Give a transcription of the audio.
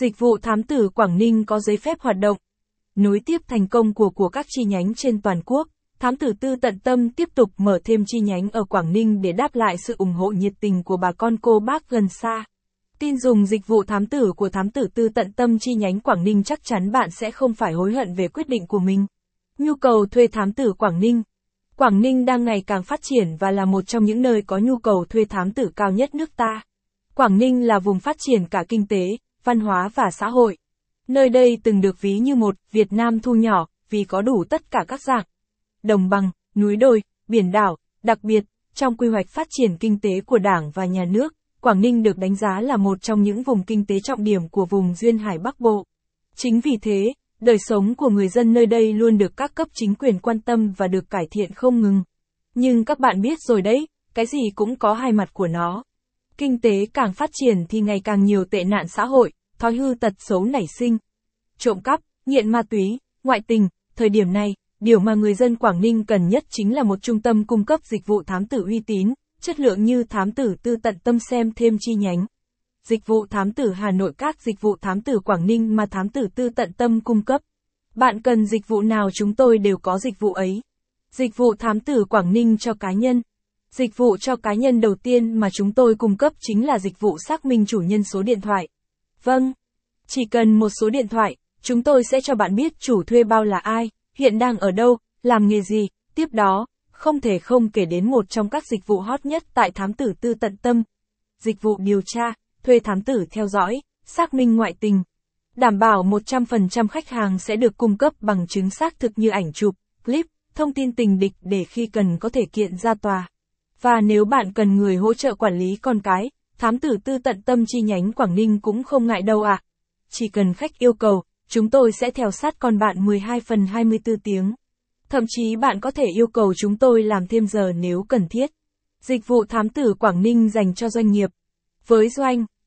Dịch vụ thám tử Quảng Ninh có giấy phép hoạt động. Nối tiếp thành công của của các chi nhánh trên toàn quốc, thám tử tư tận tâm tiếp tục mở thêm chi nhánh ở Quảng Ninh để đáp lại sự ủng hộ nhiệt tình của bà con cô bác gần xa. Tin dùng dịch vụ thám tử của thám tử tư tận tâm chi nhánh Quảng Ninh chắc chắn bạn sẽ không phải hối hận về quyết định của mình. Nhu cầu thuê thám tử Quảng Ninh Quảng Ninh đang ngày càng phát triển và là một trong những nơi có nhu cầu thuê thám tử cao nhất nước ta. Quảng Ninh là vùng phát triển cả kinh tế, văn hóa và xã hội. Nơi đây từng được ví như một Việt Nam thu nhỏ, vì có đủ tất cả các dạng. Đồng bằng, núi đồi, biển đảo, đặc biệt, trong quy hoạch phát triển kinh tế của Đảng và Nhà nước, Quảng Ninh được đánh giá là một trong những vùng kinh tế trọng điểm của vùng Duyên Hải Bắc Bộ. Chính vì thế, đời sống của người dân nơi đây luôn được các cấp chính quyền quan tâm và được cải thiện không ngừng. Nhưng các bạn biết rồi đấy, cái gì cũng có hai mặt của nó. Kinh tế càng phát triển thì ngày càng nhiều tệ nạn xã hội, thói hư tật xấu nảy sinh. Trộm cắp, nghiện ma túy, ngoại tình, thời điểm này, điều mà người dân Quảng Ninh cần nhất chính là một trung tâm cung cấp dịch vụ thám tử uy tín, chất lượng như thám tử tư tận tâm xem thêm chi nhánh. Dịch vụ thám tử Hà Nội các dịch vụ thám tử Quảng Ninh mà thám tử tư tận tâm cung cấp. Bạn cần dịch vụ nào chúng tôi đều có dịch vụ ấy. Dịch vụ thám tử Quảng Ninh cho cá nhân. Dịch vụ cho cá nhân đầu tiên mà chúng tôi cung cấp chính là dịch vụ xác minh chủ nhân số điện thoại. Vâng. Chỉ cần một số điện thoại, chúng tôi sẽ cho bạn biết chủ thuê bao là ai, hiện đang ở đâu, làm nghề gì, tiếp đó, không thể không kể đến một trong các dịch vụ hot nhất tại thám tử tư tận tâm. Dịch vụ điều tra, thuê thám tử theo dõi, xác minh ngoại tình. Đảm bảo 100% khách hàng sẽ được cung cấp bằng chứng xác thực như ảnh chụp, clip, thông tin tình địch để khi cần có thể kiện ra tòa. Và nếu bạn cần người hỗ trợ quản lý con cái, thám tử tư tận tâm chi nhánh Quảng Ninh cũng không ngại đâu ạ. À. Chỉ cần khách yêu cầu, chúng tôi sẽ theo sát con bạn 12 phần 24 tiếng. Thậm chí bạn có thể yêu cầu chúng tôi làm thêm giờ nếu cần thiết. Dịch vụ thám tử Quảng Ninh dành cho doanh nghiệp. Với doanh